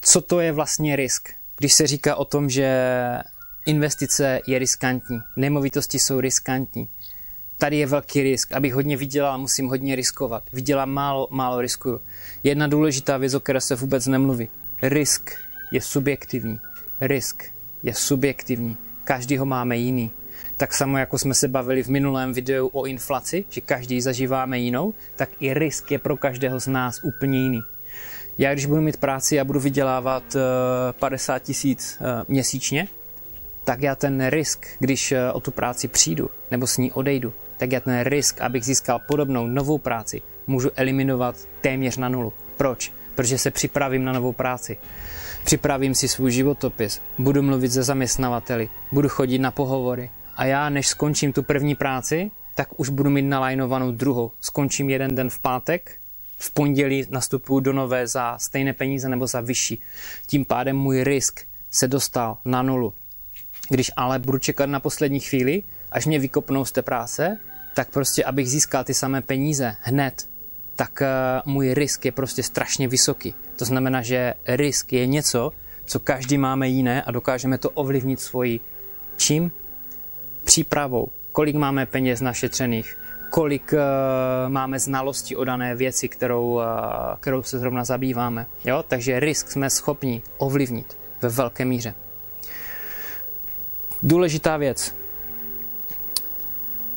Co to je vlastně risk? Když se říká o tom, že investice je riskantní, nemovitosti jsou riskantní, tady je velký risk. Abych hodně vydělal, musím hodně riskovat. Vydělám málo, málo riskuju. Jedna důležitá věc, o které se vůbec nemluví. Risk je subjektivní. Risk je subjektivní. Každý ho máme jiný. Tak samo jako jsme se bavili v minulém videu o inflaci, že každý zažíváme jinou, tak i risk je pro každého z nás úplně jiný. Já když budu mít práci a budu vydělávat 50 eh, tisíc eh, měsíčně, tak já ten risk, když eh, o tu práci přijdu nebo s ní odejdu, tak já ten risk, abych získal podobnou novou práci, můžu eliminovat téměř na nulu. Proč? Protože se připravím na novou práci. Připravím si svůj životopis, budu mluvit se zaměstnavateli, budu chodit na pohovory a já, než skončím tu první práci, tak už budu mít nalajnovanou druhou. Skončím jeden den v pátek, v pondělí nastupuju do nové za stejné peníze nebo za vyšší. Tím pádem můj risk se dostal na nulu. Když ale budu čekat na poslední chvíli, až mě vykopnou z té práce, tak prostě, abych získal ty samé peníze hned, tak uh, můj risk je prostě strašně vysoký. To znamená, že risk je něco, co každý máme jiné a dokážeme to ovlivnit svojí čím? Přípravou. Kolik máme peněz našetřených, kolik uh, máme znalosti o dané věci, kterou, uh, kterou se zrovna zabýváme. Jo? Takže risk jsme schopni ovlivnit ve velké míře. Důležitá věc.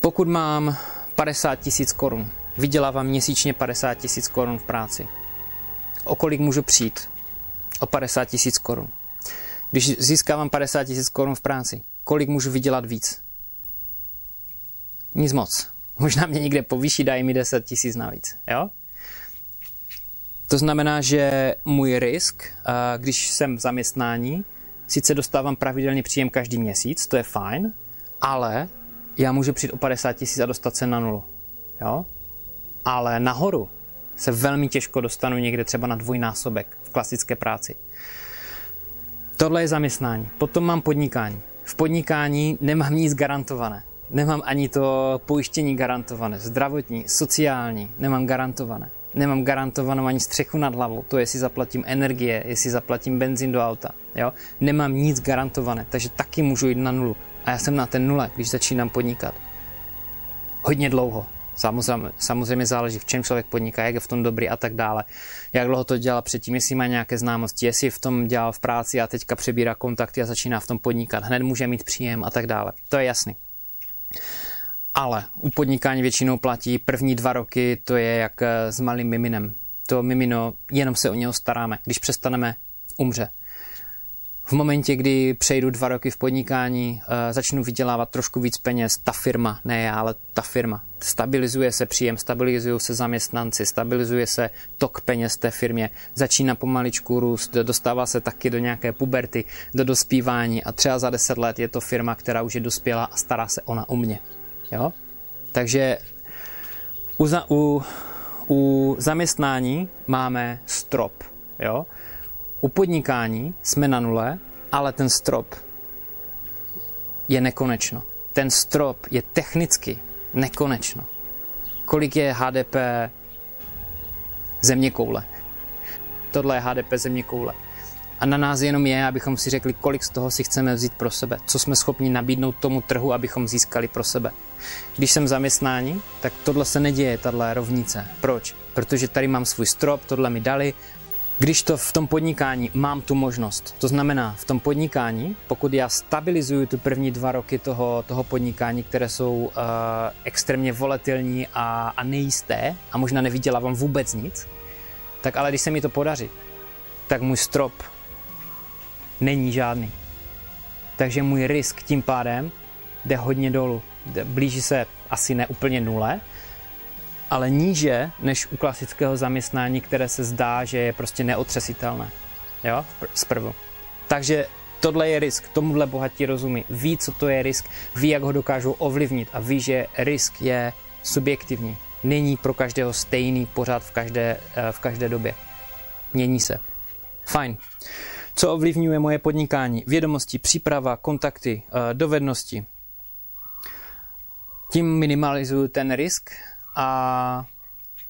Pokud mám 50 tisíc korun, vydělávám měsíčně 50 tisíc korun v práci, o kolik můžu přijít? O 50 tisíc korun. Když získávám 50 tisíc korun v práci, kolik můžu vydělat víc? Nic moc. Možná mě někde povýší, dají mi 10 tisíc navíc. Jo? To znamená, že můj risk, když jsem v zaměstnání, sice dostávám pravidelně příjem každý měsíc, to je fajn, ale já můžu přijít o 50 tisíc a dostat se na nulu. Jo? Ale nahoru se velmi těžko dostanu někde třeba na dvojnásobek v klasické práci. Tohle je zaměstnání. Potom mám podnikání. V podnikání nemám nic garantované. Nemám ani to pojištění garantované, zdravotní, sociální, nemám garantované. Nemám garantovanou ani střechu nad hlavou, to jestli zaplatím energie, jestli zaplatím benzín do auta. Jo? Nemám nic garantované, takže taky můžu jít na nulu. A já jsem na ten nule, když začínám podnikat. Hodně dlouho. Samozřejmě, samozřejmě záleží, v čem člověk podniká, jak je v tom dobrý a tak dále. Jak dlouho to dělal předtím, jestli má nějaké známosti, jestli v tom dělal v práci a teďka přebírá kontakty a začíná v tom podnikat. Hned může mít příjem a tak dále. To je jasný. Ale u podnikání většinou platí první dva roky, to je jak eh, s malým miminem. To mimino, jenom se o něho staráme. Když přestaneme, umře. V momentě, kdy přejdu dva roky v podnikání, eh, začnu vydělávat trošku víc peněz, ta firma, ne já, ale ta firma. Stabilizuje se příjem, stabilizují se zaměstnanci, stabilizuje se tok peněz té firmě, začíná pomaličku růst, dostává se taky do nějaké puberty, do dospívání a třeba za deset let je to firma, která už je dospělá a stará se ona o mě. Jo? Takže u, za, u, u zaměstnání máme strop. Jo? U podnikání jsme na nule, ale ten strop je nekonečno. Ten strop je technicky nekonečno. Kolik je HDP země koule? Tohle je HDP země koule. A na nás jenom je, abychom si řekli, kolik z toho si chceme vzít pro sebe, co jsme schopni nabídnout tomu trhu, abychom získali pro sebe. Když jsem zaměstnání, tak tohle se neděje, tahle rovnice. Proč? Protože tady mám svůj strop, tohle mi dali, když to v tom podnikání mám tu možnost, to znamená v tom podnikání, pokud já stabilizuju tu první dva roky toho, toho podnikání, které jsou uh, extrémně volatilní a, a nejisté a možná nevydělávám vůbec nic, tak ale když se mi to podaří, tak můj strop není žádný. Takže můj risk tím pádem jde hodně dolů. Blíží se asi ne úplně nule, ale níže než u klasického zaměstnání, které se zdá, že je prostě neotřesitelné. Jo, zprvu. Takže tohle je risk, tomuhle bohatí rozumí, ví, co to je risk, ví, jak ho dokážou ovlivnit a ví, že risk je subjektivní. Není pro každého stejný pořád v každé, eh, v každé době. Mění se. Fajn. Co ovlivňuje moje podnikání? Vědomosti, příprava, kontakty, eh, dovednosti. Tím minimalizuju ten risk a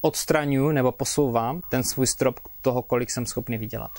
odstraňuji nebo posouvám ten svůj strop toho, kolik jsem schopný vydělat.